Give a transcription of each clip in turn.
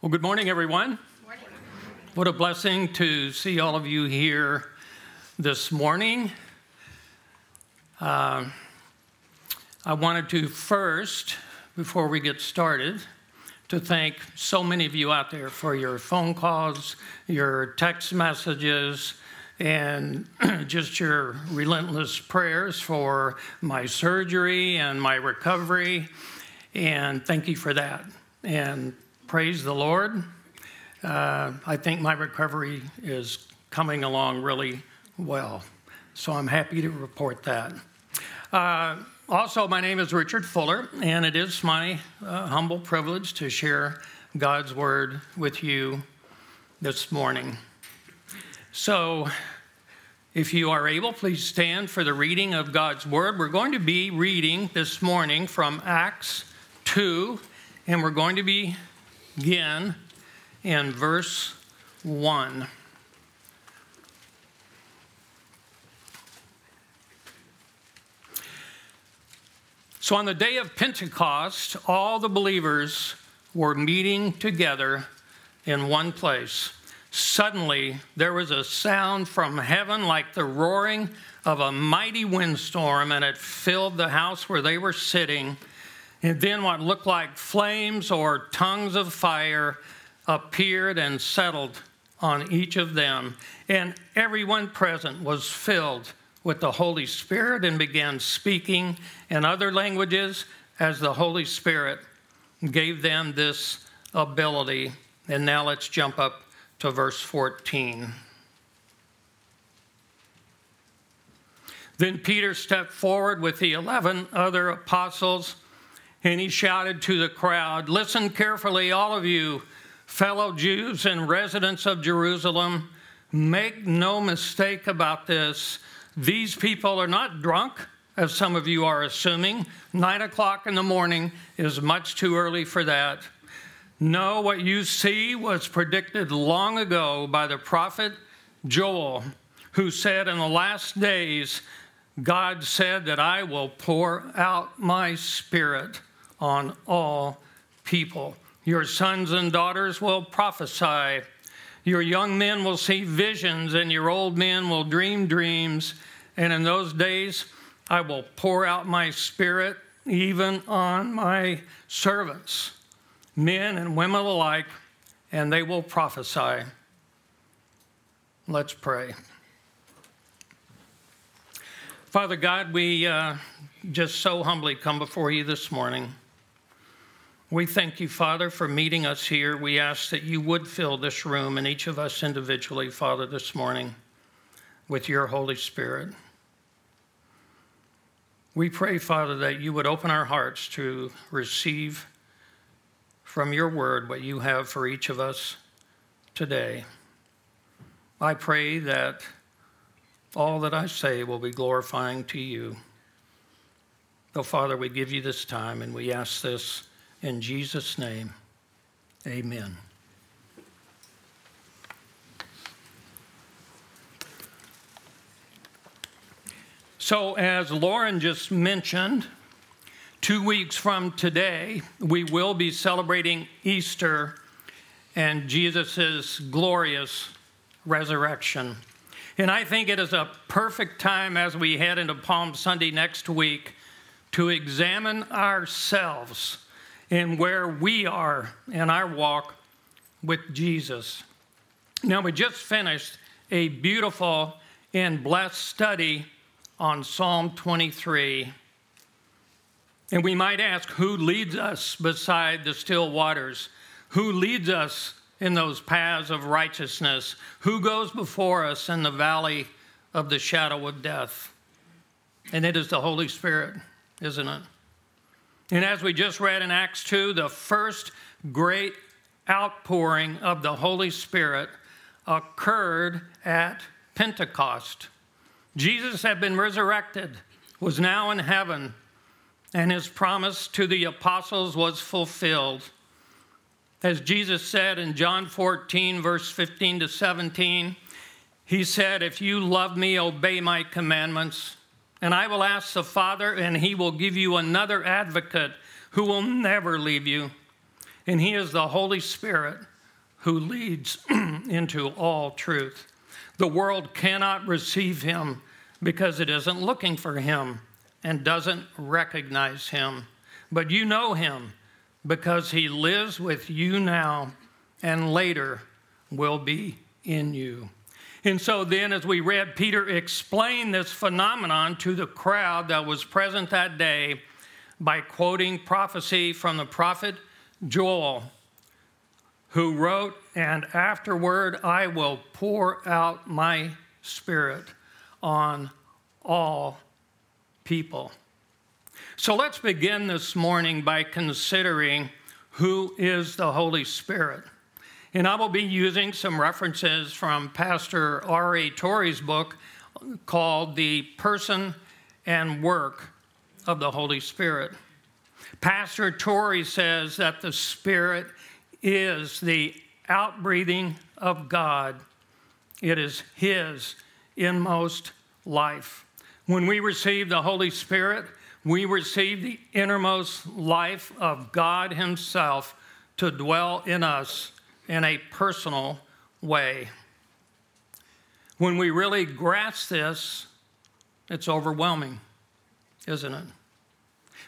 Well, good morning, everyone. Morning. What a blessing to see all of you here this morning. Uh, I wanted to first, before we get started, to thank so many of you out there for your phone calls, your text messages, and just your relentless prayers for my surgery and my recovery. And thank you for that. And praise the Lord. Uh, I think my recovery is coming along really well. So I'm happy to report that. Uh, also, my name is Richard Fuller, and it is my uh, humble privilege to share God's word with you this morning. So, if you are able, please stand for the reading of God's word. We're going to be reading this morning from Acts 2, and we're going to begin in verse 1. So on the day of Pentecost, all the believers were meeting together in one place. Suddenly, there was a sound from heaven like the roaring of a mighty windstorm, and it filled the house where they were sitting. And then what looked like flames or tongues of fire appeared and settled on each of them. And everyone present was filled with the Holy Spirit and began speaking in other languages as the Holy Spirit gave them this ability. And now let's jump up to verse 14. Then Peter stepped forward with the 11 other apostles and he shouted to the crowd Listen carefully, all of you, fellow Jews and residents of Jerusalem. Make no mistake about this. These people are not drunk, as some of you are assuming. Nine o'clock in the morning is much too early for that. No, what you see was predicted long ago by the prophet Joel, who said, In the last days, God said that I will pour out my spirit on all people. Your sons and daughters will prophesy. Your young men will see visions, and your old men will dream dreams. And in those days, I will pour out my spirit even on my servants, men and women alike, and they will prophesy. Let's pray. Father God, we uh, just so humbly come before you this morning. We thank you, Father, for meeting us here. We ask that you would fill this room and each of us individually, Father, this morning with your Holy Spirit. We pray, Father, that you would open our hearts to receive from your word what you have for each of us today. I pray that all that I say will be glorifying to you. So, Father, we give you this time and we ask this in Jesus' name. Amen. So, as Lauren just mentioned, two weeks from today, we will be celebrating Easter and Jesus' glorious resurrection. And I think it is a perfect time as we head into Palm Sunday next week to examine ourselves and where we are in our walk with Jesus. Now, we just finished a beautiful and blessed study on Psalm 23. And we might ask who leads us beside the still waters? Who leads us in those paths of righteousness? Who goes before us in the valley of the shadow of death? And it is the Holy Spirit, isn't it? And as we just read in Acts 2, the first great outpouring of the Holy Spirit occurred at Pentecost. Jesus had been resurrected, was now in heaven, and his promise to the apostles was fulfilled. As Jesus said in John 14, verse 15 to 17, he said, If you love me, obey my commandments, and I will ask the Father, and he will give you another advocate who will never leave you. and He is the Holy Spirit who leads into all truth. The world cannot receive Him because it isn't looking for Him and doesn't recognize Him. But you know Him because He lives with you now and later will be in you. And so then, as we read, Peter explained this phenomenon to the crowd that was present that day by quoting prophecy from the prophet Joel, who wrote, And afterward I will pour out my spirit on all people. So let's begin this morning by considering who is the Holy Spirit. And I will be using some references from Pastor R.A. Torrey's book called The Person and Work of the Holy Spirit. Pastor Torrey says that the Spirit is the outbreathing of God, it is His inmost life. When we receive the Holy Spirit, we receive the innermost life of God Himself to dwell in us in a personal way. When we really grasp this, it's overwhelming, isn't it?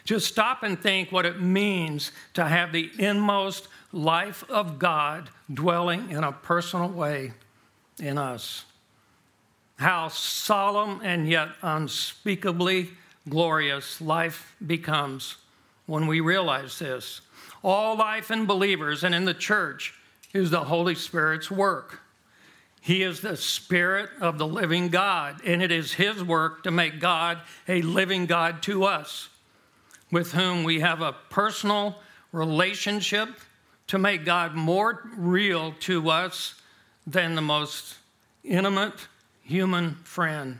Just stop and think what it means to have the inmost life of God dwelling in a personal way in us. How solemn and yet unspeakably glorious life becomes when we realize this. All life in believers and in the church is the Holy Spirit's work. He is the Spirit of the living God, and it is His work to make God a living God to us, with whom we have a personal relationship to make God more real to us than the most intimate human friend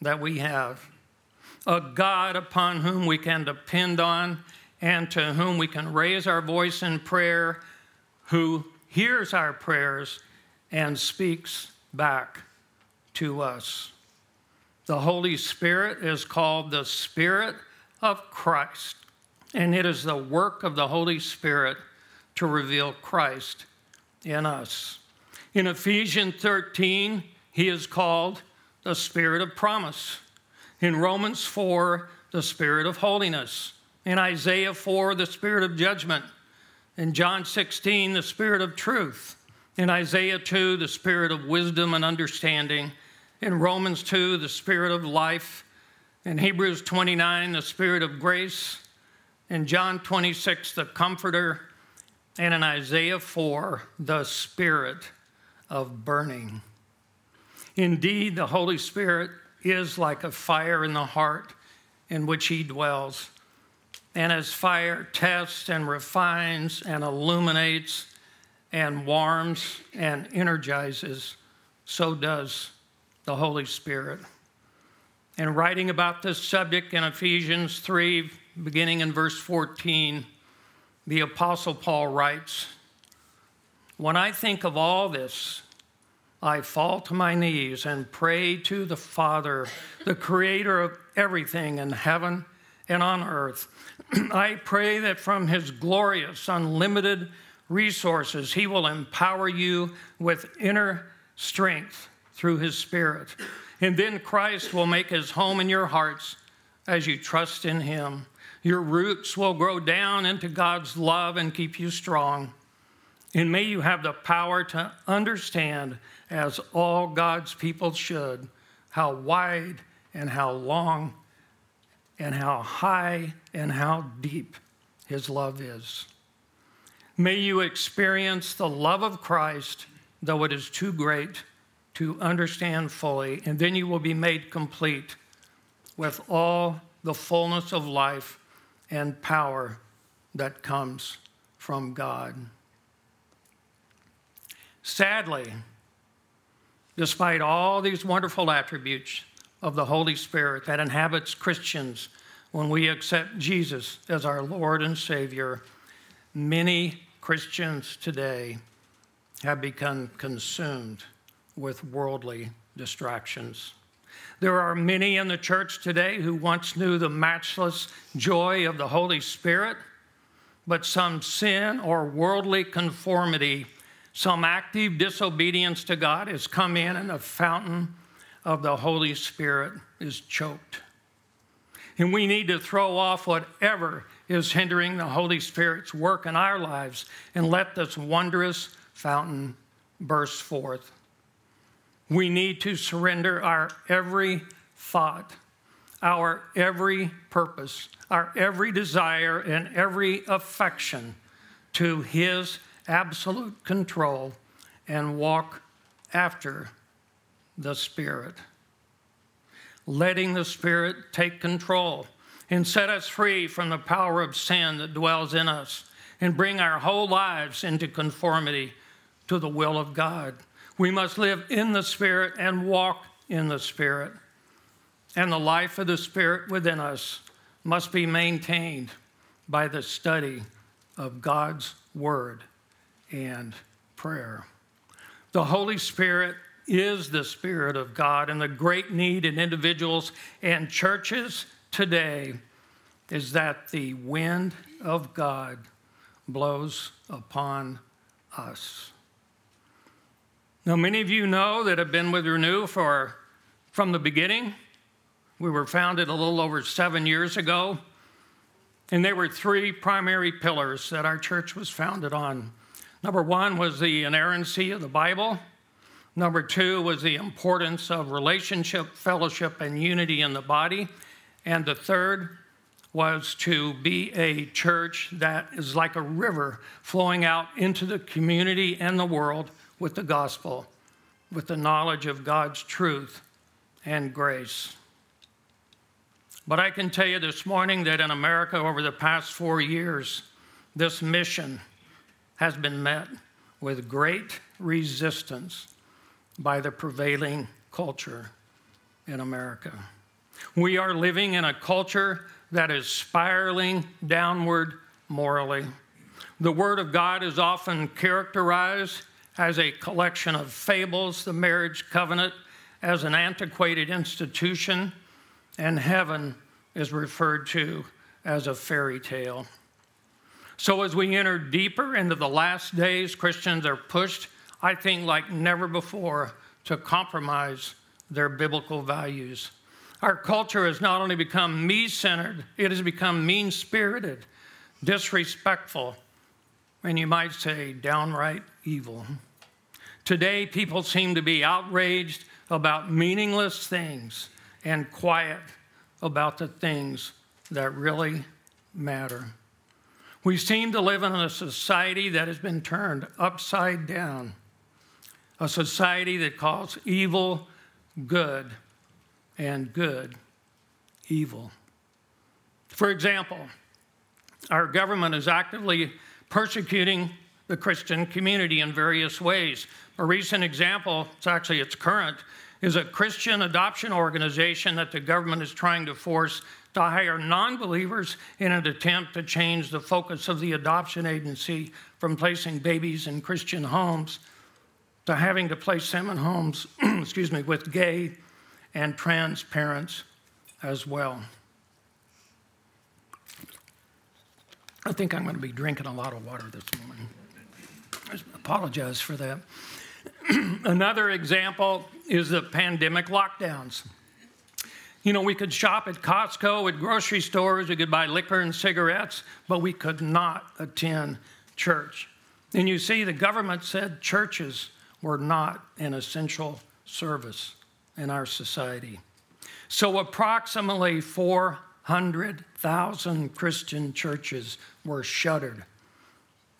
that we have. A God upon whom we can depend on and to whom we can raise our voice in prayer, who hears our prayers and speaks back to us. The Holy Spirit is called the Spirit of Christ, and it is the work of the Holy Spirit to reveal Christ in us. In Ephesians 13, he is called the Spirit of promise. In Romans 4, the Spirit of holiness. In Isaiah 4, the Spirit of judgment. In John 16, the Spirit of truth. In Isaiah 2, the Spirit of wisdom and understanding. In Romans 2, the Spirit of life. In Hebrews 29, the Spirit of grace. In John 26, the Comforter. And in Isaiah 4, the Spirit of burning. Indeed, the Holy Spirit is like a fire in the heart in which He dwells. And as fire tests and refines and illuminates and warms and energizes, so does the Holy Spirit. In writing about this subject in Ephesians 3, beginning in verse 14, the Apostle Paul writes When I think of all this, I fall to my knees and pray to the Father, the creator of everything in heaven and on earth. I pray that from his glorious, unlimited resources, he will empower you with inner strength through his Spirit. And then Christ will make his home in your hearts as you trust in him. Your roots will grow down into God's love and keep you strong. And may you have the power to understand, as all God's people should, how wide and how long and how high and how deep his love is. May you experience the love of Christ, though it is too great to understand fully, and then you will be made complete with all the fullness of life and power that comes from God. Sadly, despite all these wonderful attributes, of the Holy Spirit that inhabits Christians when we accept Jesus as our Lord and Savior. Many Christians today have become consumed with worldly distractions. There are many in the church today who once knew the matchless joy of the Holy Spirit, but some sin or worldly conformity, some active disobedience to God has come in and the fountain of the Holy Spirit is choked. And we need to throw off whatever is hindering the Holy Spirit's work in our lives and let this wondrous fountain burst forth. We need to surrender our every thought, our every purpose, our every desire, and every affection to His absolute control and walk after the Spirit. Letting the Spirit take control and set us free from the power of sin that dwells in us and bring our whole lives into conformity to the will of God. We must live in the Spirit and walk in the Spirit. And the life of the Spirit within us must be maintained by the study of God's Word and prayer. The Holy Spirit is the Spirit of God, and the great need in individuals and churches today is that the wind of God blows upon us. Now, many of you know that have been with Renew for from the beginning. We were founded a little over seven years ago, and there were three primary pillars that our church was founded on. Number one was the inerrancy of the Bible. Number two was the importance of relationship, fellowship, and unity in the body. And the third was to be a church that is like a river flowing out into the community and the world with the gospel, with the knowledge of God's truth and grace. But I can tell you this morning that in America, over the past four years, this mission has been met with great resistance by the prevailing culture in America. We are living in a culture that is spiraling downward morally. The Word of God is often characterized as a collection of fables, the marriage covenant as an antiquated institution, and heaven is referred to as a fairy tale. So, as we enter deeper into the last days, Christians are pushed, I think, like never before, to compromise their biblical values. Our culture has not only become me centered, it has become mean spirited, disrespectful, and you might say downright evil. Today, people seem to be outraged about meaningless things and quiet about the things that really matter. We seem to live in a society that has been turned upside down, a society that calls evil good and good evil. For example, our government is actively persecuting the Christian community in various ways. A recent example, it's actually it's current, is a Christian adoption organization that the government is trying to force to hire non believers in an attempt to change the focus of the adoption agency from placing babies in Christian homes to having to place them in homes, excuse me, with gay and trans parents as well. I think I'm going to be drinking a lot of water this morning. I apologize for that. Another example is the pandemic lockdowns. You know, we could shop at Costco, at grocery stores, we could buy liquor and cigarettes, but we could not attend church. And you see, the government said churches were not an essential service in our society. So, approximately 400,000 Christian churches were shuttered.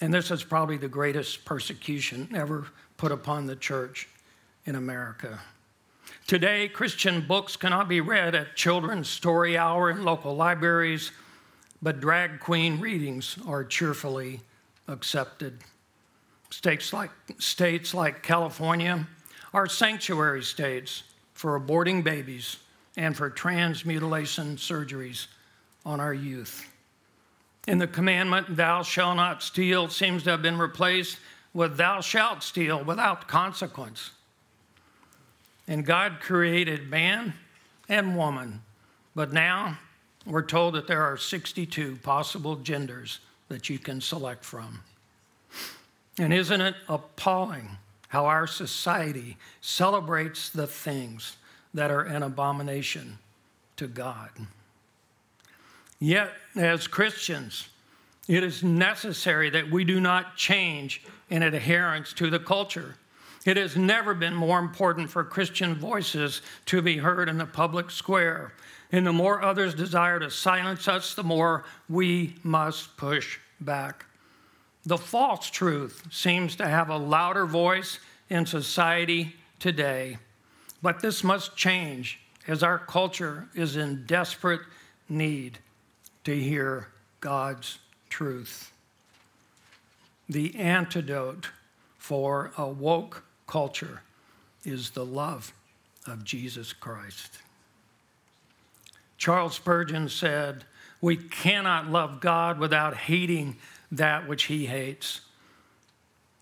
And this is probably the greatest persecution ever put upon the church in America. Today, Christian books cannot be read at children's story hour in local libraries, but drag queen readings are cheerfully accepted. States like, states like California are sanctuary states for aborting babies and for transmutilation surgeries on our youth. In the commandment, thou shalt not steal, seems to have been replaced with thou shalt steal without consequence. And God created man and woman, but now we're told that there are 62 possible genders that you can select from. And isn't it appalling how our society celebrates the things that are an abomination to God? Yet, as Christians, it is necessary that we do not change in adherence to the culture. It has never been more important for Christian voices to be heard in the public square. And the more others desire to silence us, the more we must push back. The false truth seems to have a louder voice in society today, but this must change as our culture is in desperate need to hear God's truth. The antidote for a woke culture is the love of Jesus Christ. Charles Spurgeon said, We cannot love God without hating that which he hates.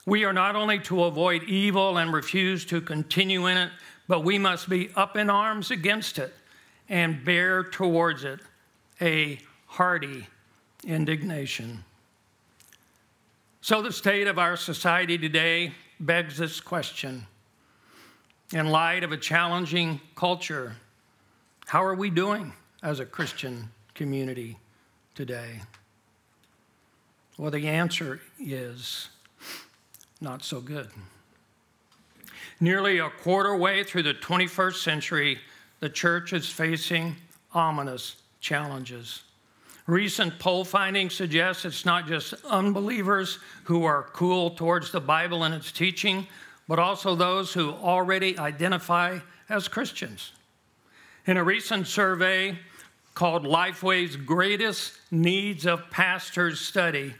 We are not only to avoid evil and refuse to continue in it, but we must be up in arms against it and bear towards it a hearty indignation. So, the state of our society today begs this question. In light of a challenging culture, how are we doing as a Christian community today? Well, the answer is not so good. Nearly a quarter way through the 21st century, the church is facing ominous challenges. Recent poll findings suggest it's not just unbelievers who are cool towards the Bible and its teaching, but also those who already identify as Christians. In a recent survey called Lifeway's Greatest Needs of Pastors study,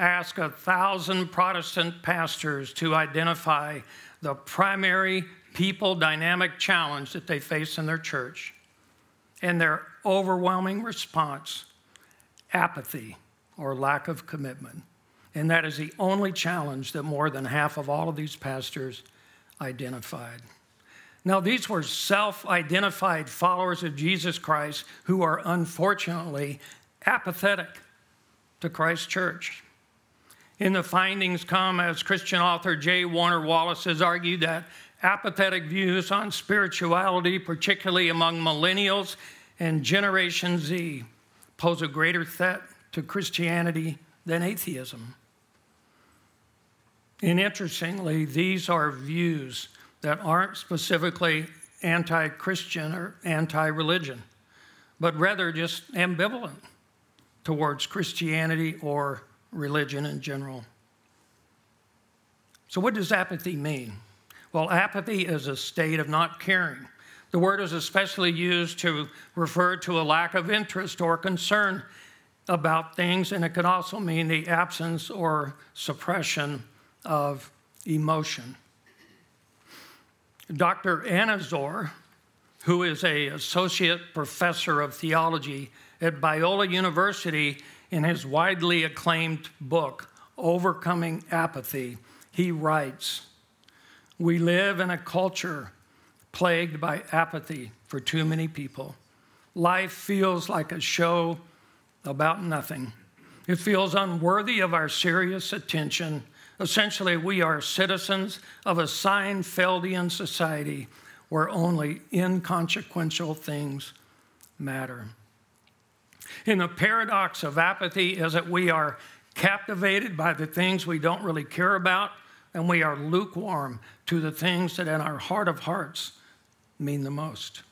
asked a thousand Protestant pastors to identify the primary people dynamic challenge that they face in their church. And their overwhelming response apathy or lack of commitment. And that is the only challenge that more than half of all of these pastors identified. Now, these were self identified followers of Jesus Christ who are unfortunately apathetic to Christ's church. In the findings come as Christian author J. Warner Wallace has argued that apathetic views on spirituality, particularly among millennials and Generation Z, pose a greater threat to Christianity than atheism. And interestingly, these are views that aren't specifically anti Christian or anti religion, but rather just ambivalent towards Christianity or religion in general. So, what does apathy mean? Well, apathy is a state of not caring the word is especially used to refer to a lack of interest or concern about things, and it could also mean the absence or suppression of emotion. Dr. Anizor, who is a associate professor of theology at Biola University, in his widely acclaimed book, Overcoming Apathy, he writes, We live in a culture plagued by apathy for too many people. Life feels like a show about nothing. It feels unworthy of our serious attention. Essentially, we are citizens of a Seinfeldian society where only inconsequential things matter. And the paradox of apathy is that we are captivated by the things we don't really care about, and we are lukewarm to the things that in our heart of hearts mean the most.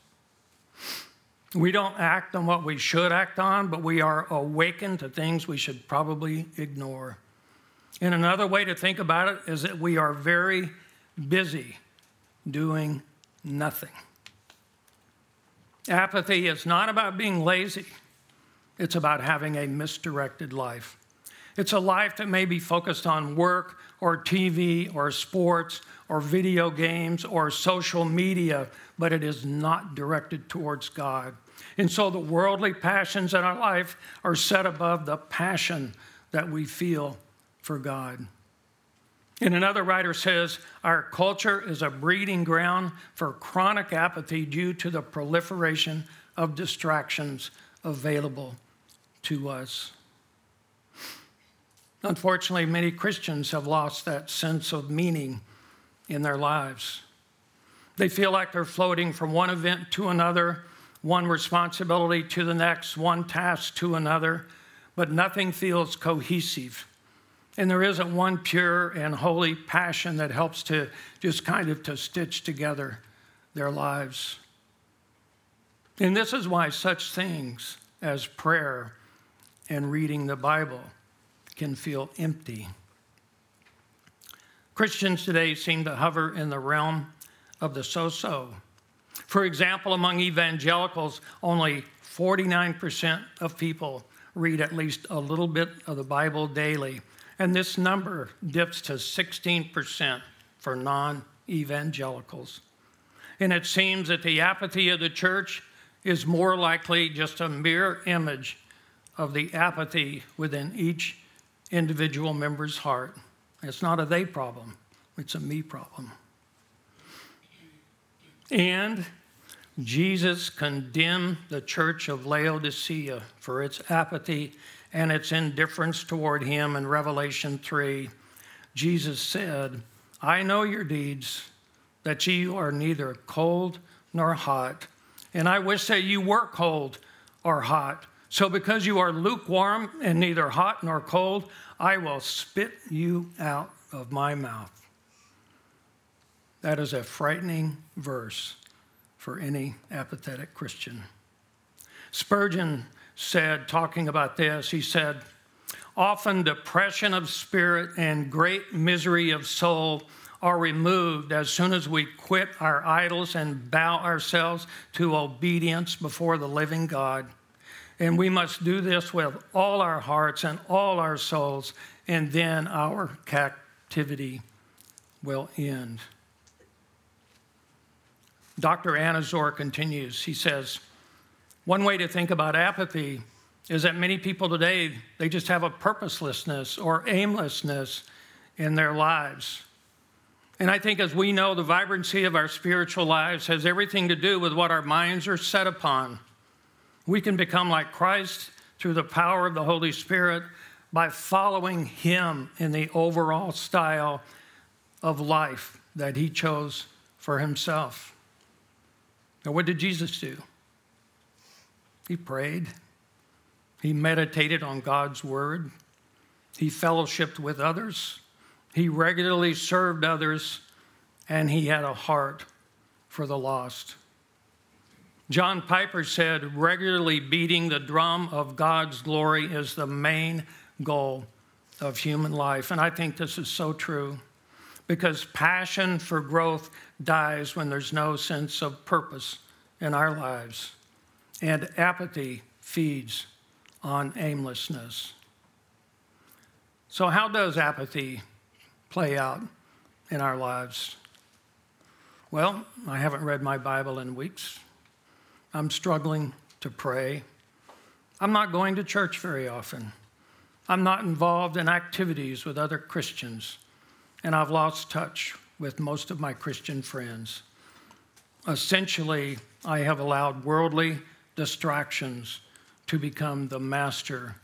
We don't act on what we should act on, but we are awakened to things we should probably ignore. And another way to think about it is that we are very busy doing nothing. Apathy is not about being lazy, it's about having a misdirected life. It's a life that may be focused on work or TV or sports or video games or social media, but it is not directed towards God. And so the worldly passions in our life are set above the passion that we feel for God. And another writer says, Our culture is a breeding ground for chronic apathy due to the proliferation of distractions available to us. Unfortunately, many Christians have lost that sense of meaning in their lives. They feel like they're floating from one event to another, one responsibility to the next, one task to another, but nothing feels cohesive. And there isn't one pure and holy passion that helps to just kind of to stitch together their lives. And this is why such things as prayer and reading the Bible can feel empty. Christians today seem to hover in the realm of the so so. For example, among evangelicals, only 49% of people read at least a little bit of the Bible daily, and this number dips to 16% for non evangelicals. And it seems that the apathy of the church is more likely just a mere image of the apathy within each individual member's heart. It's not a they problem, it's a me problem. And Jesus condemned the church of Laodicea for its apathy and its indifference toward him in Revelation 3. Jesus said, I know your deeds, that you are neither cold nor hot. And I wish that you were cold or hot. So, because you are lukewarm and neither hot nor cold, I will spit you out of my mouth. That is a frightening verse for any apathetic Christian. Spurgeon said, talking about this, he said, Often depression of spirit and great misery of soul are removed as soon as we quit our idols and bow ourselves to obedience before the living God. And we must do this with all our hearts and all our souls, and then our captivity will end. Dr. Anizor continues. He says, One way to think about apathy is that many people today, they just have a purposelessness or aimlessness in their lives. And I think, as we know, the vibrancy of our spiritual lives has everything to do with what our minds are set upon. We can become like Christ through the power of the Holy Spirit by following Him in the overall style of life that He chose for Himself. Now, what did Jesus do? He prayed, He meditated on God's Word, He fellowshipped with others. He regularly served others, and he had a heart for the lost. John Piper said, regularly beating the drum of God's glory is the main goal of human life. And I think this is so true because passion for growth dies when there's no sense of purpose in our lives, and apathy feeds on aimlessness. So, how does apathy play out in our lives? Well, I haven't read my Bible in weeks. I'm struggling to pray. I'm not going to church very often. I'm not involved in activities with other Christians. And I've lost touch with most of my Christian friends. Essentially, I have allowed worldly distractions to become the master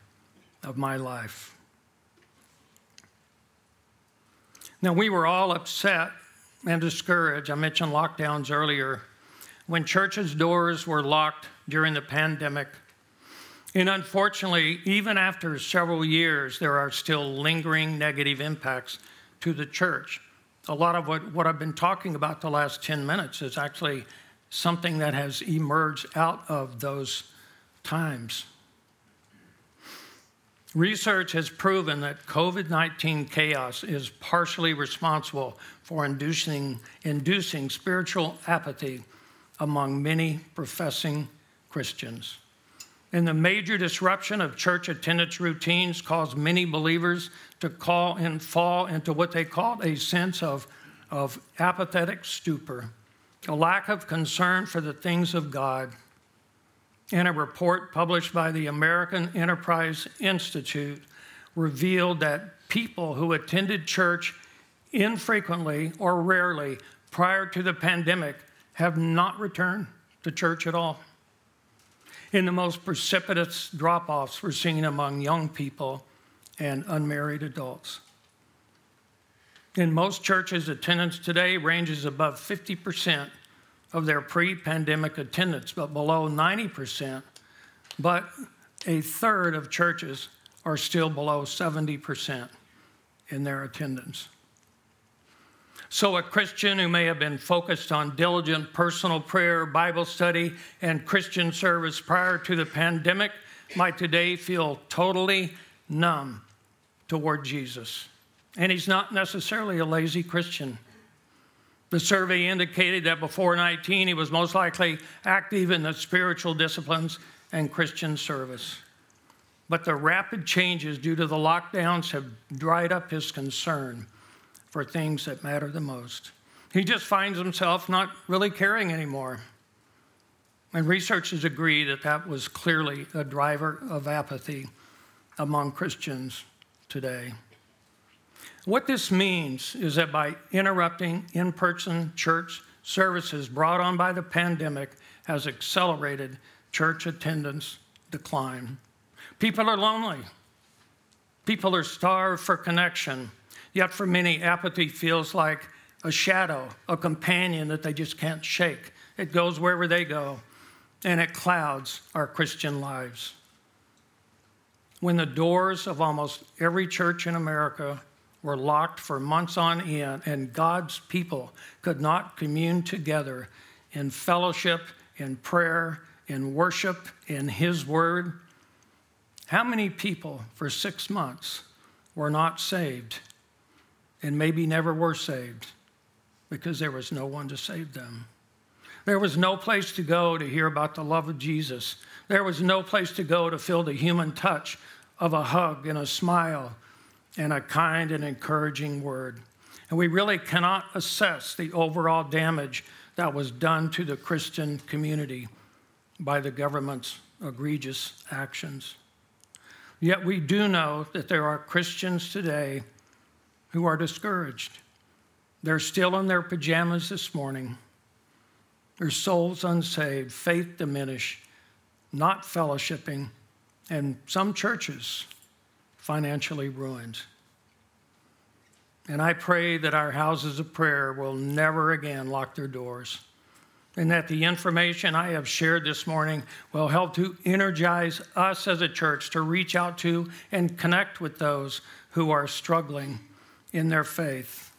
of my life. Now, we were all upset and discouraged. I mentioned lockdowns earlier when churches' doors were locked during the pandemic. And unfortunately, even after several years, there are still lingering negative impacts to the church. A lot of what, what I've been talking about the last 10 minutes is actually something that has emerged out of those times. Research has proven that COVID 19 chaos is partially responsible for inducing, inducing spiritual apathy among many professing Christians. And the major disruption of church attendance routines caused many believers to call and fall into what they called a sense of, of apathetic stupor, a lack of concern for the things of God in a report published by the American Enterprise Institute revealed that people who attended church infrequently or rarely prior to the pandemic have not returned to church at all. In the most precipitous drop offs we're seeing among young people and unmarried adults. In most churches, attendance today ranges above 50% of their pre pandemic attendance, but below 90%. But a third of churches are still below 70% in their attendance. So, a Christian who may have been focused on diligent personal prayer, Bible study, and Christian service prior to the pandemic might today feel totally numb toward Jesus. And he's not necessarily a lazy Christian. The survey indicated that before 19, he was most likely active in the spiritual disciplines and Christian service. But the rapid changes due to the lockdowns have dried up his concern for things that matter the most. He just finds himself not really caring anymore. And researchers agree that that was clearly a driver of apathy among Christians today. What this means is that by interrupting in person church services brought on by the pandemic has accelerated church attendance decline. People are lonely. People are starved for connection. Yet for many, apathy feels like a shadow, a companion that they just can't shake. It goes wherever they go, and it clouds our Christian lives. When the doors of almost every church in America were locked for months on end, and God's people could not commune together in fellowship, in prayer, in worship, in His Word, how many people for six months were not saved and maybe never were saved because there was no one to save them? There was no place to go to hear about the love of Jesus. There was no place to go to feel the human touch of a hug and a smile and a kind and encouraging word. And we really cannot assess the overall damage that was done to the Christian community by the government's egregious actions. Yet we do know that there are Christians today who are discouraged. They're still in their pajamas this morning, their souls unsaved, faith diminished, not fellowshipping, and some churches financially ruined. And I pray that our houses of prayer will never again lock their doors and that the information I have shared this morning will help to energize us as a church to reach out to and connect with those who are struggling in their faith.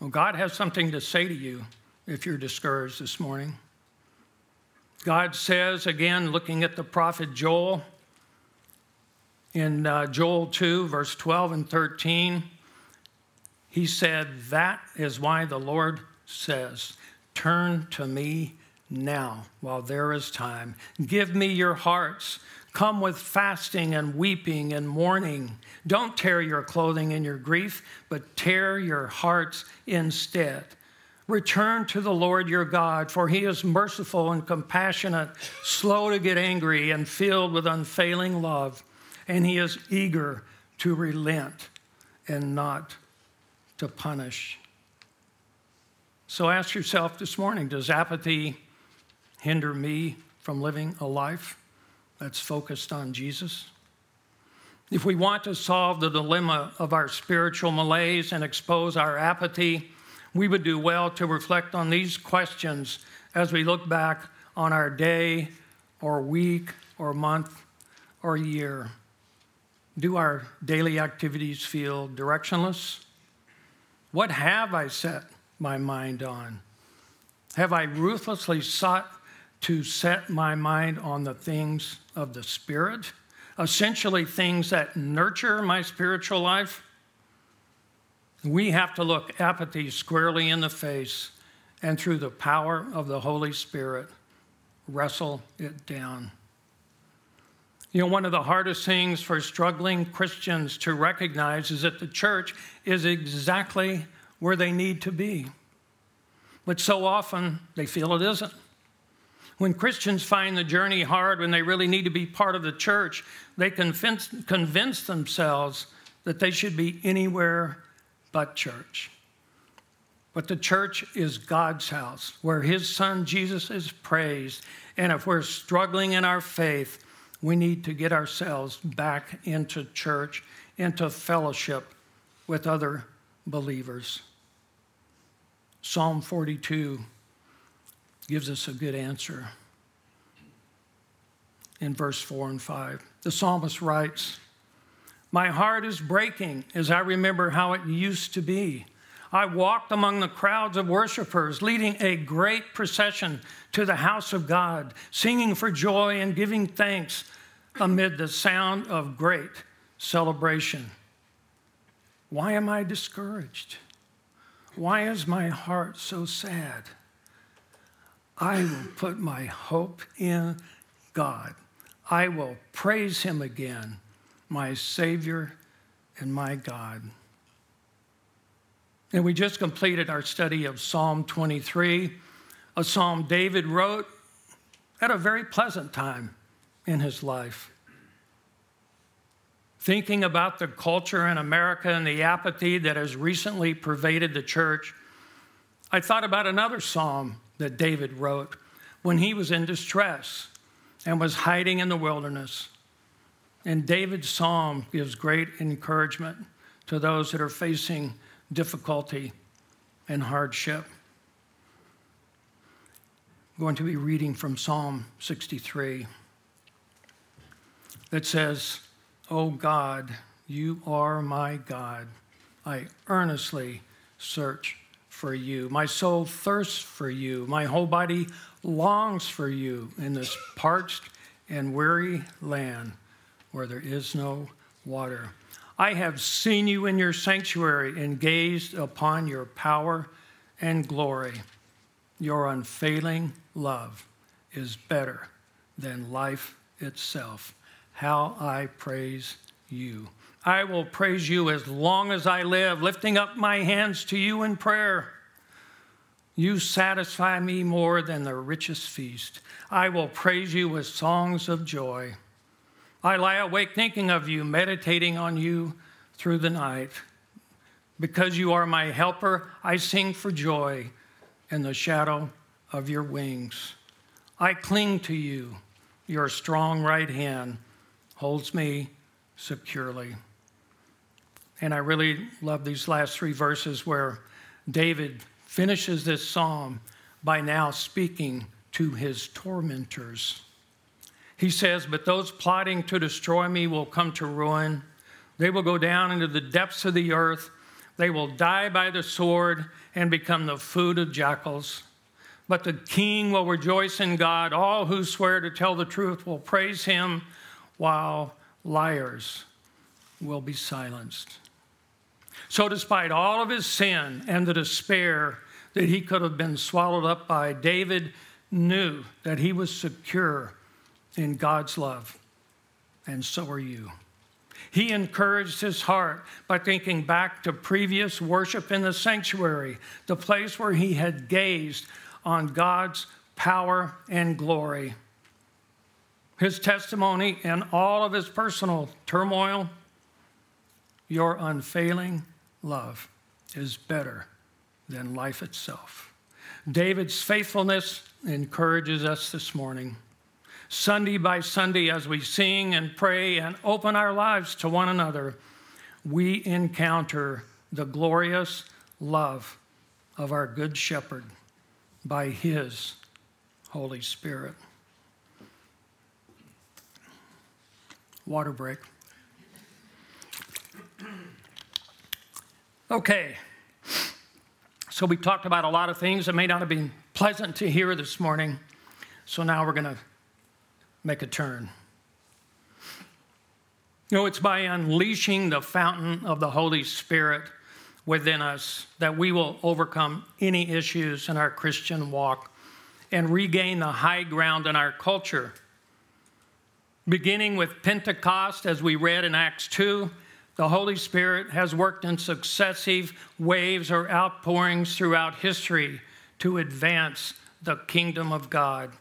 Well, God has something to say to you if you're discouraged this morning. God says, again, looking at the prophet Joel, in uh, Joel 2, verse 12 and 13, he said, That is why the Lord says, Turn to me now while there is time. Give me your hearts. Come with fasting and weeping and mourning. Don't tear your clothing in your grief, but tear your hearts instead. Return to the Lord your God, for he is merciful and compassionate, slow to get angry, and filled with unfailing love. And he is eager to relent and not to punish. So ask yourself this morning does apathy hinder me from living a life that's focused on Jesus? If we want to solve the dilemma of our spiritual malaise and expose our apathy, we would do well to reflect on these questions as we look back on our day or week or month or year. Do our daily activities feel directionless? What have I set my mind on? Have I ruthlessly sought to set my mind on the things of the Spirit, essentially things that nurture my spiritual life? We have to look apathy squarely in the face and through the power of the Holy Spirit, wrestle it down. You know, one of the hardest things for struggling Christians to recognize is that the church is exactly where they need to be. But so often they feel it isn't. When Christians find the journey hard, when they really need to be part of the church, they convince, convince themselves that they should be anywhere but church. But the church is God's house where His Son Jesus is praised. And if we're struggling in our faith, we need to get ourselves back into church, into fellowship with other believers. Psalm 42 gives us a good answer in verse 4 and 5. The psalmist writes, My heart is breaking as I remember how it used to be. I walked among the crowds of worshipers, leading a great procession to the house of God, singing for joy and giving thanks amid the sound of great celebration. Why am I discouraged? Why is my heart so sad? I will put my hope in God. I will praise him again, my Savior and my God. And we just completed our study of Psalm 23, a psalm David wrote at a very pleasant time in his life. Thinking about the culture in America and the apathy that has recently pervaded the church, I thought about another psalm that David wrote when he was in distress and was hiding in the wilderness. And David's psalm gives great encouragement to those that are facing difficulty and hardship. I'm going to be reading from Psalm 63 that says, O God, you are my God. I earnestly search for you. My soul thirsts for you. My whole body longs for you in this parched and weary land where there is no water. I have seen you in your sanctuary and gazed upon your power and glory. Your unfailing love is better than life itself. How I praise you. I will praise you as long as I live, lifting up my hands to you in prayer. You satisfy me more than the richest feast. I will praise you with songs of joy. I lie awake thinking of you, meditating on you through the night. Because you are my helper, I sing for joy in the shadow of your wings. I cling to you. Your strong right hand holds me securely. And I really love these last three verses where David finishes this psalm by now speaking to his tormentors. He says, But those plotting to destroy me will come to ruin. They will go down into the depths of the earth. They will die by the sword and become the food of jackals. But the king will rejoice in God. All who swear to tell the truth will praise him, while liars will be silenced. So, despite all of his sin and the despair that he could have been swallowed up by, David knew that he was secure in God's love, and so are you. He encouraged his heart by thinking back to previous worship in the sanctuary, the place where he had gazed on God's power and glory. His testimony and all of his personal turmoil, your unfailing love is better than life itself. David's faithfulness encourages us this morning. Sunday by Sunday, as we sing and pray and open our lives to one another, we encounter the glorious love of our Good Shepherd by His Holy Spirit. Water break. Okay. So we talked about a lot of things that may not have been pleasant to hear this morning. So now we're going to make a turn. You know, it's by unleashing the fountain of the Holy Spirit within us that we will overcome any issues in our Christian walk and regain the high ground in our culture. Beginning with Pentecost, as we read in Acts 2, the Holy Spirit has worked in successive waves or outpourings throughout history to advance the kingdom of God.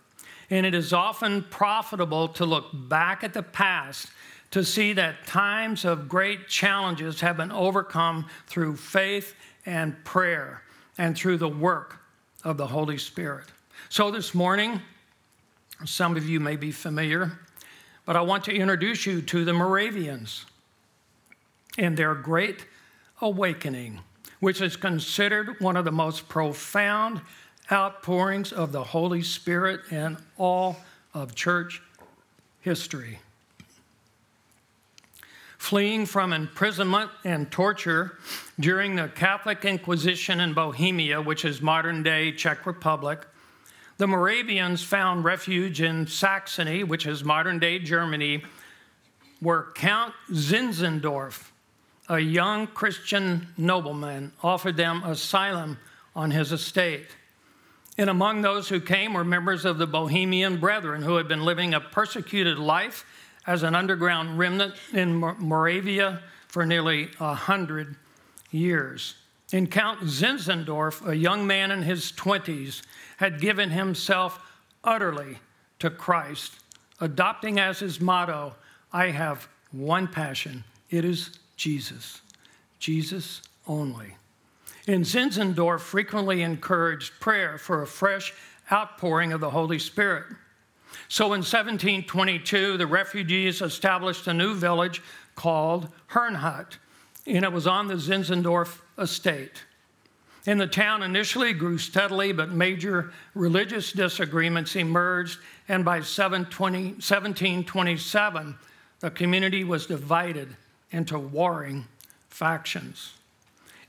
And it is often profitable to look back at the past to see that times of great challenges have been overcome through faith and prayer and through the work of the Holy Spirit. So this morning, some of you may be familiar but I want to introduce you to the Moravians and their great awakening, which is considered one of the most profound outpourings of the Holy Spirit in all of church history. Fleeing from imprisonment and torture during the Catholic Inquisition in Bohemia, which is modern day Czech Republic, the Moravians found refuge in Saxony, which is modern day Germany, where Count Zinzendorf, a young Christian nobleman, offered them asylum on his estate. And among those who came were members of the Bohemian Brethren who had been living a persecuted life as an underground remnant in Moravia for nearly a hundred years. And Count Zinzendorf, a young man in his 20s, had given himself utterly to Christ, adopting as his motto, I have one passion it is Jesus, Jesus only. And Zinzendorf frequently encouraged prayer for a fresh outpouring of the Holy Spirit. So in 1722, the refugees established a new village called Herrnhut, and it was on the Zinzendorf estate. And the town initially grew steadily, but major religious disagreements emerged, and by 1727, the community was divided into warring factions.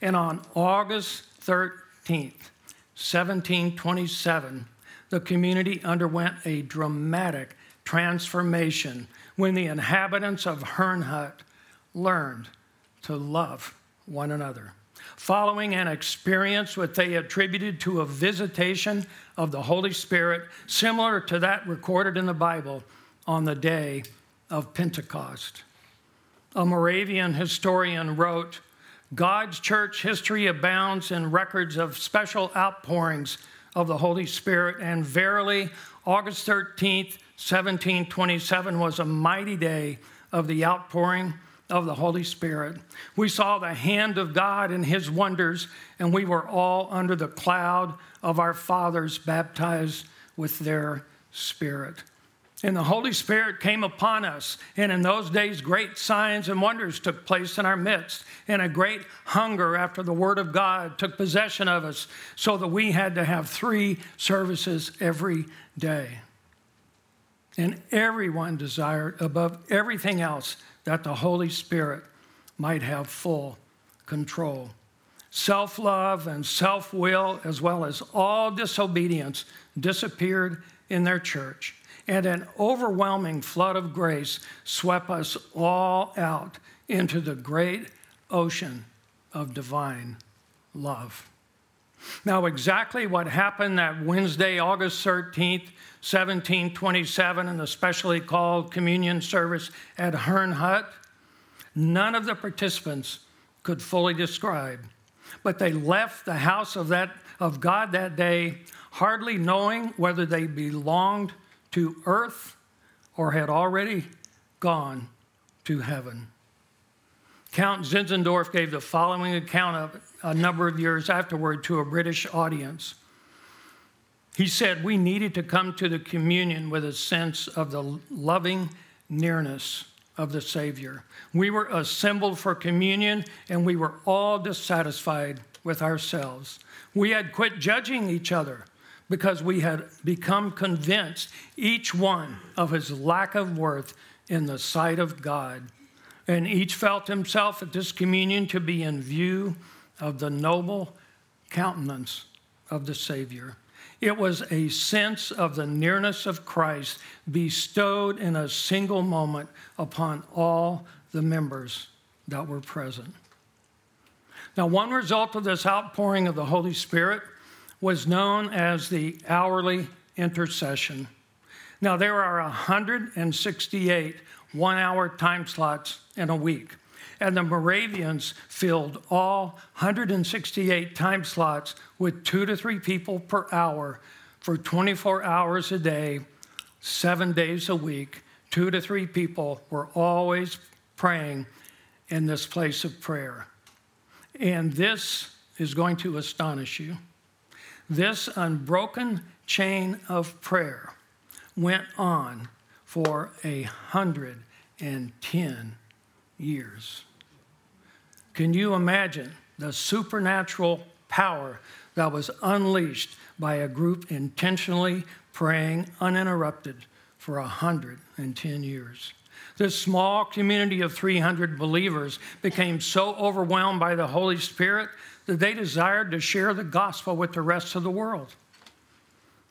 And on August 13th, 1727, the community underwent a dramatic transformation when the inhabitants of Herrnhut learned to love one another. Following an experience what they attributed to a visitation of the Holy Spirit, similar to that recorded in the Bible on the day of Pentecost. A Moravian historian wrote God's church history abounds in records of special outpourings of the Holy Spirit, and verily, August 13th, 1727 was a mighty day of the outpouring of the Holy Spirit. We saw the hand of God and his wonders, and we were all under the cloud of our fathers, baptized with their Spirit. And the Holy Spirit came upon us. And in those days, great signs and wonders took place in our midst. And a great hunger after the Word of God took possession of us, so that we had to have three services every day. And everyone desired, above everything else, that the Holy Spirit might have full control. Self love and self will, as well as all disobedience, disappeared in their church and an overwhelming flood of grace swept us all out into the great ocean of divine love. Now, exactly what happened that Wednesday, August 13th, 1727, in the specially called communion service at Herrnhut, none of the participants could fully describe. But they left the house of, that, of God that day, hardly knowing whether they belonged to earth or had already gone to heaven. Count Zinzendorf gave the following account of a number of years afterward to a British audience. He said, We needed to come to the communion with a sense of the loving nearness of the Savior. We were assembled for communion and we were all dissatisfied with ourselves. We had quit judging each other because we had become convinced, each one, of his lack of worth in the sight of God. And each felt himself at this communion to be in view of the noble countenance of the Savior. It was a sense of the nearness of Christ bestowed in a single moment upon all the members that were present. Now, one result of this outpouring of the Holy Spirit was known as the hourly intercession. Now, there are 168 one hour time slots in a week, and the Moravians filled all 168 time slots with two to three people per hour for 24 hours a day, seven days a week. Two to three people were always praying in this place of prayer. And this is going to astonish you. This unbroken chain of prayer went on for a hundred and ten years. Can you imagine the supernatural power that was unleashed by a group intentionally praying uninterrupted for 110 years? This small community of 300 believers became so overwhelmed by the Holy Spirit that they desired to share the gospel with the rest of the world.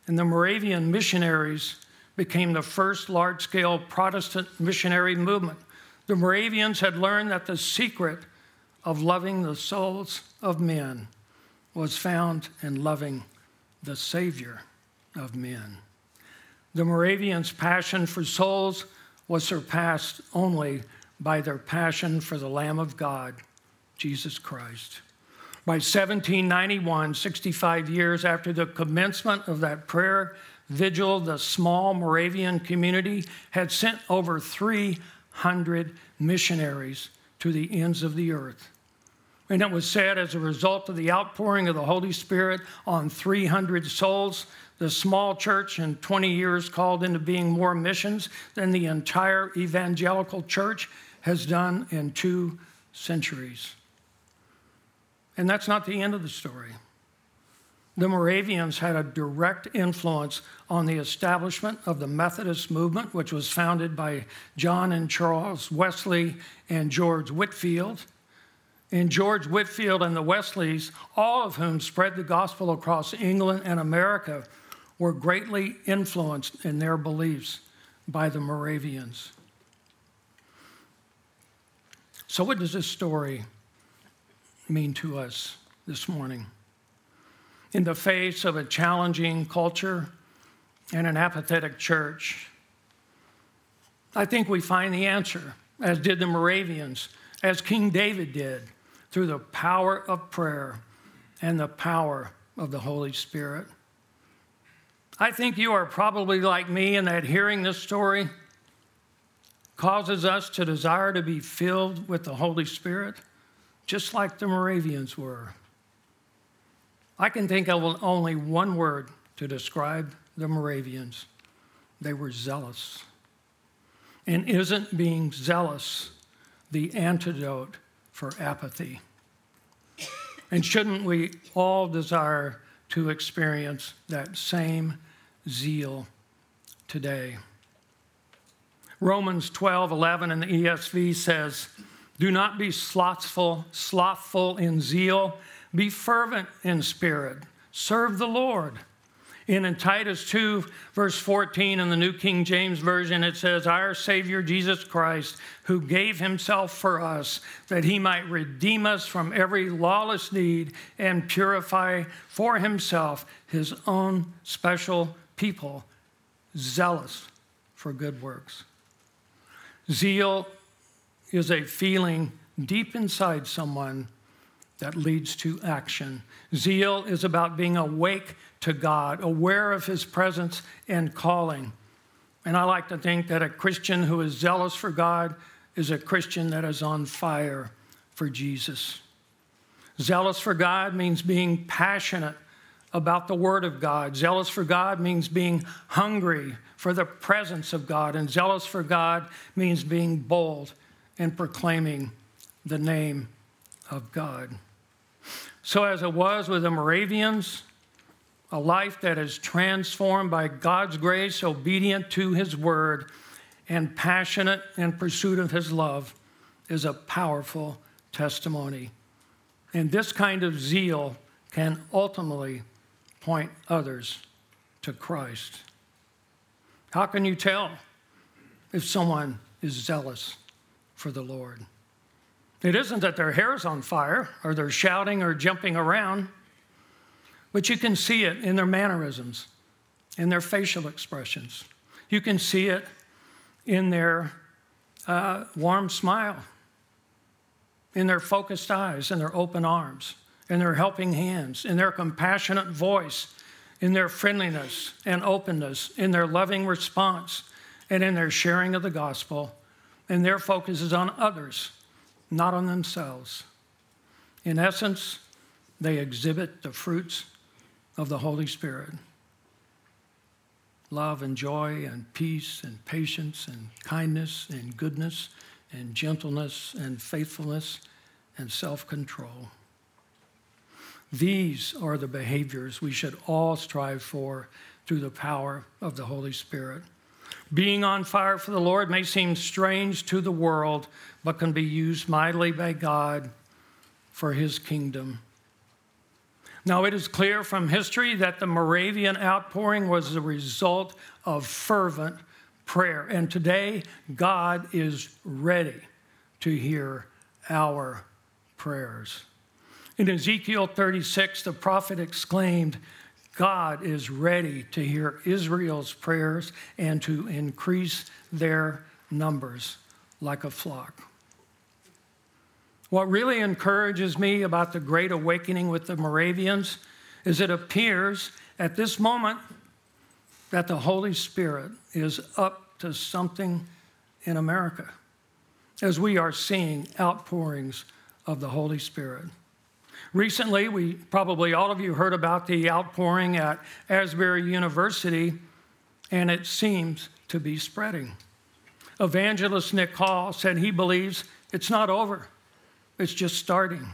And the Moravian missionaries became the first large scale Protestant missionary movement. The Moravians had learned that the secret of loving the souls of men was found in loving the Savior of men. The Moravians' passion for souls was surpassed only by their passion for the Lamb of God, Jesus Christ. By 1791, 65 years after the commencement of that prayer vigil, the small Moravian community had sent over 300 missionaries to the ends of the earth. And it was said, as a result of the outpouring of the Holy Spirit on 300 souls, the small church in 20 years called into being more missions than the entire evangelical church has done in two centuries. And that's not the end of the story. The Moravians had a direct influence on the establishment of the Methodist movement, which was founded by John and Charles Wesley and George Whitefield. And George Whitefield and the Wesleys, all of whom spread the gospel across England and America, were greatly influenced in their beliefs by the Moravians. So, what does this story mean to us this morning? In the face of a challenging culture and an apathetic church, I think we find the answer, as did the Moravians, as King David did, through the power of prayer and the power of the Holy Spirit. I think you are probably like me in that hearing this story causes us to desire to be filled with the Holy Spirit just like the Moravians were. I can think of only one word to describe the Moravians they were zealous. And isn't being zealous the antidote for apathy? And shouldn't we all desire to experience that same zeal today? Romans 12 11 in the ESV says, do not be slothful, slothful in zeal. Be fervent in spirit. Serve the Lord. And in Titus 2, verse 14, in the New King James Version, it says, Our Savior Jesus Christ, who gave himself for us, that he might redeem us from every lawless deed and purify for himself his own special people, zealous for good works. Zeal is a feeling deep inside someone that leads to action. Zeal is about being awake to God, aware of His presence and calling. And I like to think that a Christian who is zealous for God is a Christian that is on fire for Jesus. Zealous for God means being passionate about the Word of God. Zealous for God means being hungry for the presence of God. And zealous for God means being bold and proclaiming the name of God. So, as it was with the Moravians, a life that is transformed by God's grace, obedient to His word, and passionate in pursuit of His love is a powerful testimony. And this kind of zeal can ultimately point others to Christ. How can you tell if someone is zealous for the Lord. It isn't that their hair is on fire or they're shouting or jumping around, but you can see it in their mannerisms, in their facial expressions. You can see it in their uh, warm smile, in their focused eyes, in their open arms, in their helping hands, in their compassionate voice, in their friendliness and openness, in their loving response, and in their sharing of the gospel and their focus is on others, not on themselves. In essence, they exhibit the fruits of the Holy Spirit love and joy and peace and patience and kindness and goodness and gentleness and faithfulness and self control. These are the behaviors we should all strive for through the power of the Holy Spirit. Being on fire for the Lord may seem strange to the world, but can be used mightily by God for his kingdom. Now, it is clear from history that the Moravian outpouring was the result of fervent prayer. And today, God is ready to hear our prayers. In Ezekiel 36, the prophet exclaimed, God is ready to hear Israel's prayers and to increase their numbers like a flock. What really encourages me about the Great Awakening with the Moravians is it appears at this moment that the Holy Spirit is up to something in America as we are seeing outpourings of the Holy Spirit. Recently, we probably all of you heard about the outpouring at Asbury University, and it seems to be spreading. Evangelist Nick Hall said he believes it's not over, it's just starting.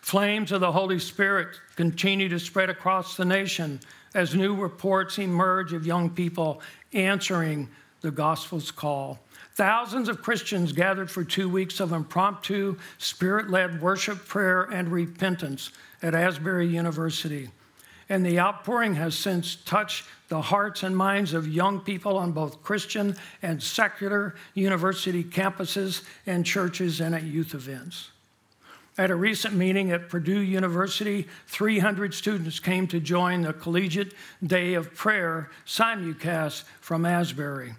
Flames of the Holy Spirit continue to spread across the nation as new reports emerge of young people answering the gospel's call. Thousands of Christians gathered for two weeks of impromptu, spirit led worship, prayer, and repentance at Asbury University. And the outpouring has since touched the hearts and minds of young people on both Christian and secular university campuses and churches and at youth events. At a recent meeting at Purdue University, 300 students came to join the Collegiate Day of Prayer simulcast from Asbury.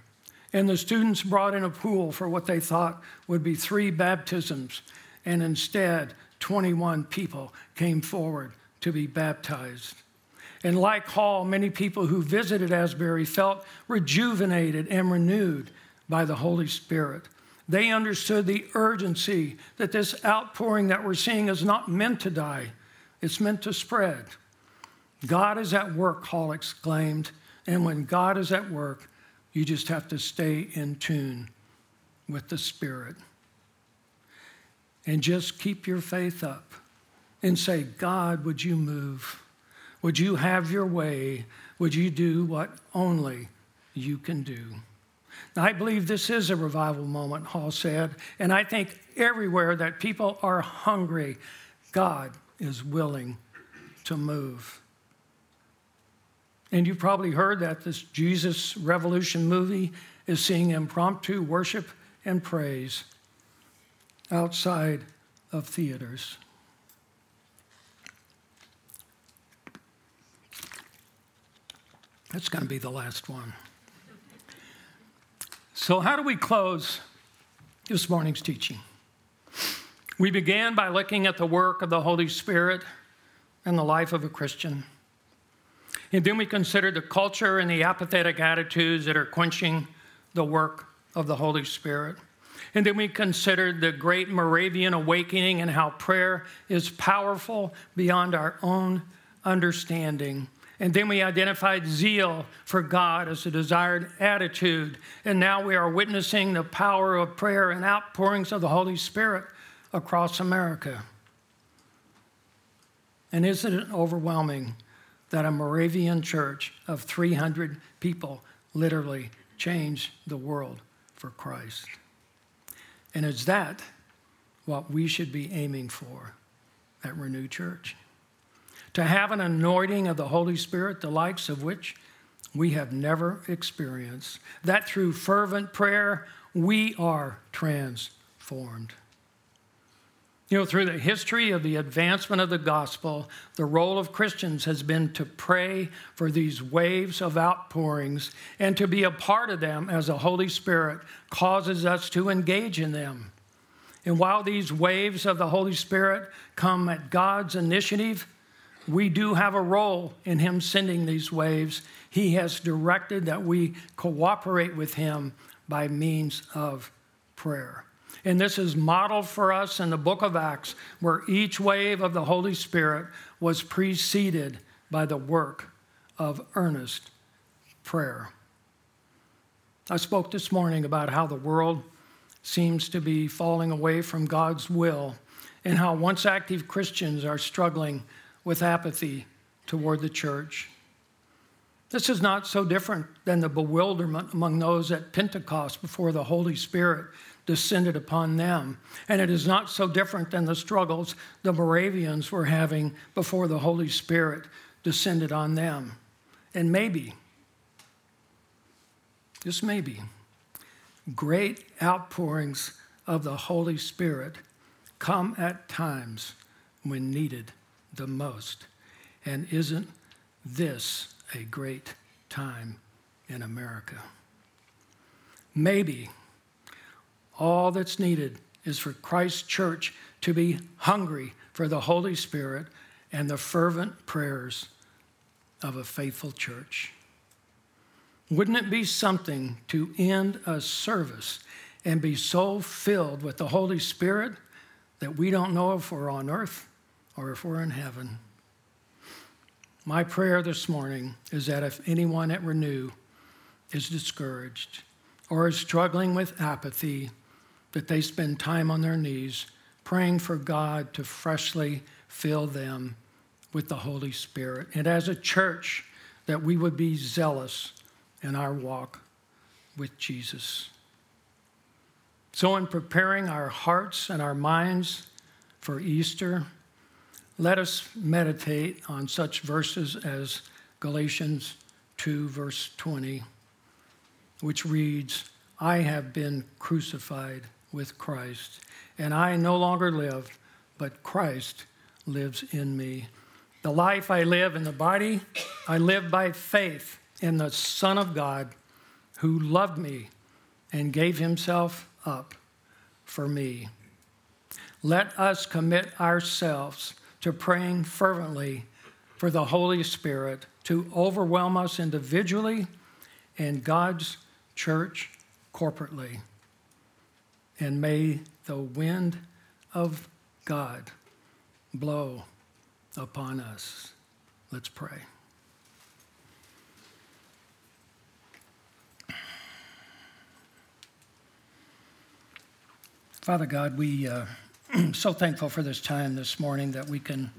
And the students brought in a pool for what they thought would be three baptisms. And instead, 21 people came forward to be baptized. And like Hall, many people who visited Asbury felt rejuvenated and renewed by the Holy Spirit. They understood the urgency that this outpouring that we're seeing is not meant to die, it's meant to spread. God is at work, Hall exclaimed. And when God is at work, you just have to stay in tune with the Spirit. And just keep your faith up and say, God, would you move? Would you have your way? Would you do what only you can do? Now, I believe this is a revival moment, Hall said, and I think everywhere that people are hungry, God is willing to move. And you've probably heard that this Jesus Revolution movie is seeing impromptu worship and praise outside of theaters. That's going to be the last one. So, how do we close this morning's teaching? We began by looking at the work of the Holy Spirit and the life of a Christian. And then we consider the culture and the apathetic attitudes that are quenching the work of the Holy Spirit. And then we considered the great Moravian awakening and how prayer is powerful beyond our own understanding. And then we identified zeal for God as a desired attitude. And now we are witnessing the power of prayer and outpourings of the Holy Spirit across America. And isn't it overwhelming that a Moravian church of 300 people literally changed the world for Christ. And is that what we should be aiming for at Renew Church? To have an anointing of the Holy Spirit, the likes of which we have never experienced, that through fervent prayer we are transformed. You know, through the history of the advancement of the gospel, the role of Christians has been to pray for these waves of outpourings and to be a part of them as the Holy Spirit causes us to engage in them. And while these waves of the Holy Spirit come at God's initiative, we do have a role in Him sending these waves. He has directed that we cooperate with Him by means of prayer. And this is modeled for us in the book of Acts, where each wave of the Holy Spirit was preceded by the work of earnest prayer. I spoke this morning about how the world seems to be falling away from God's will and how once active Christians are struggling with apathy toward the church. This is not so different than the bewilderment among those at Pentecost before the Holy Spirit descended upon them. And it is not so different than the struggles the Moravians were having before the Holy Spirit descended on them. And maybe, just maybe, great outpourings of the Holy Spirit come at times when needed the most. And isn't this a great time in America? Maybe all that's needed is for Christ's church to be hungry for the Holy Spirit and the fervent prayers of a faithful church. Wouldn't it be something to end a service and be so filled with the Holy Spirit that we don't know if we're on earth or if we're in heaven? My prayer this morning is that if anyone at Renew is discouraged or is struggling with apathy, that they spend time on their knees praying for God to freshly fill them with the Holy Spirit. And as a church, that we would be zealous in our walk with Jesus. So, in preparing our hearts and our minds for Easter, let us meditate on such verses as Galatians 2, verse 20, which reads, I have been crucified with Christ, and I no longer live, but Christ lives in me. The life I live in the body, I live by faith in the Son of God who loved me and gave himself up for me. Let us commit ourselves to praying fervently for the Holy Spirit to overwhelm us individually and God's church corporately. And may the wind of God blow upon us. Let's pray. Father God, we uh, so thankful for this time this morning that we can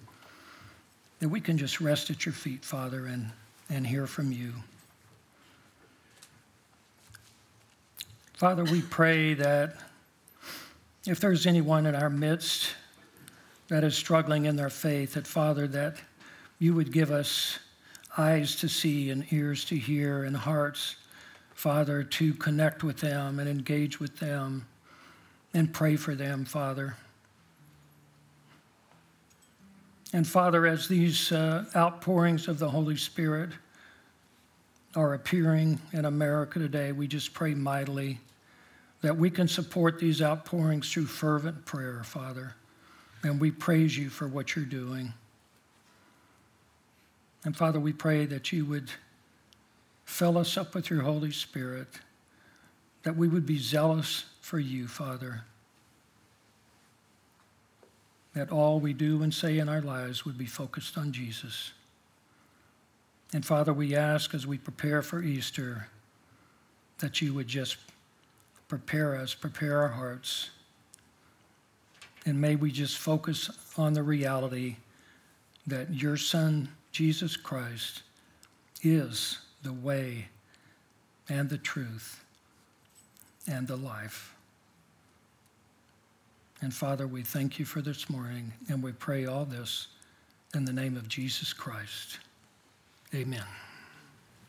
that we can just rest at your feet, Father, and, and hear from you. Father, we pray that if there's anyone in our midst that is struggling in their faith, that Father, that you would give us eyes to see and ears to hear and hearts, Father, to connect with them and engage with them and pray for them, Father. And Father, as these uh, outpourings of the Holy Spirit are appearing in America today, we just pray mightily that we can support these outpourings through fervent prayer, Father. And we praise you for what you're doing. And Father, we pray that you would fill us up with your Holy Spirit, that we would be zealous for you, Father. That all we do and say in our lives would be focused on Jesus. And Father, we ask as we prepare for Easter that you would just prepare us, prepare our hearts. And may we just focus on the reality that your Son, Jesus Christ, is the way and the truth and the life. And Father, we thank you for this morning, and we pray all this in the name of Jesus Christ. Amen.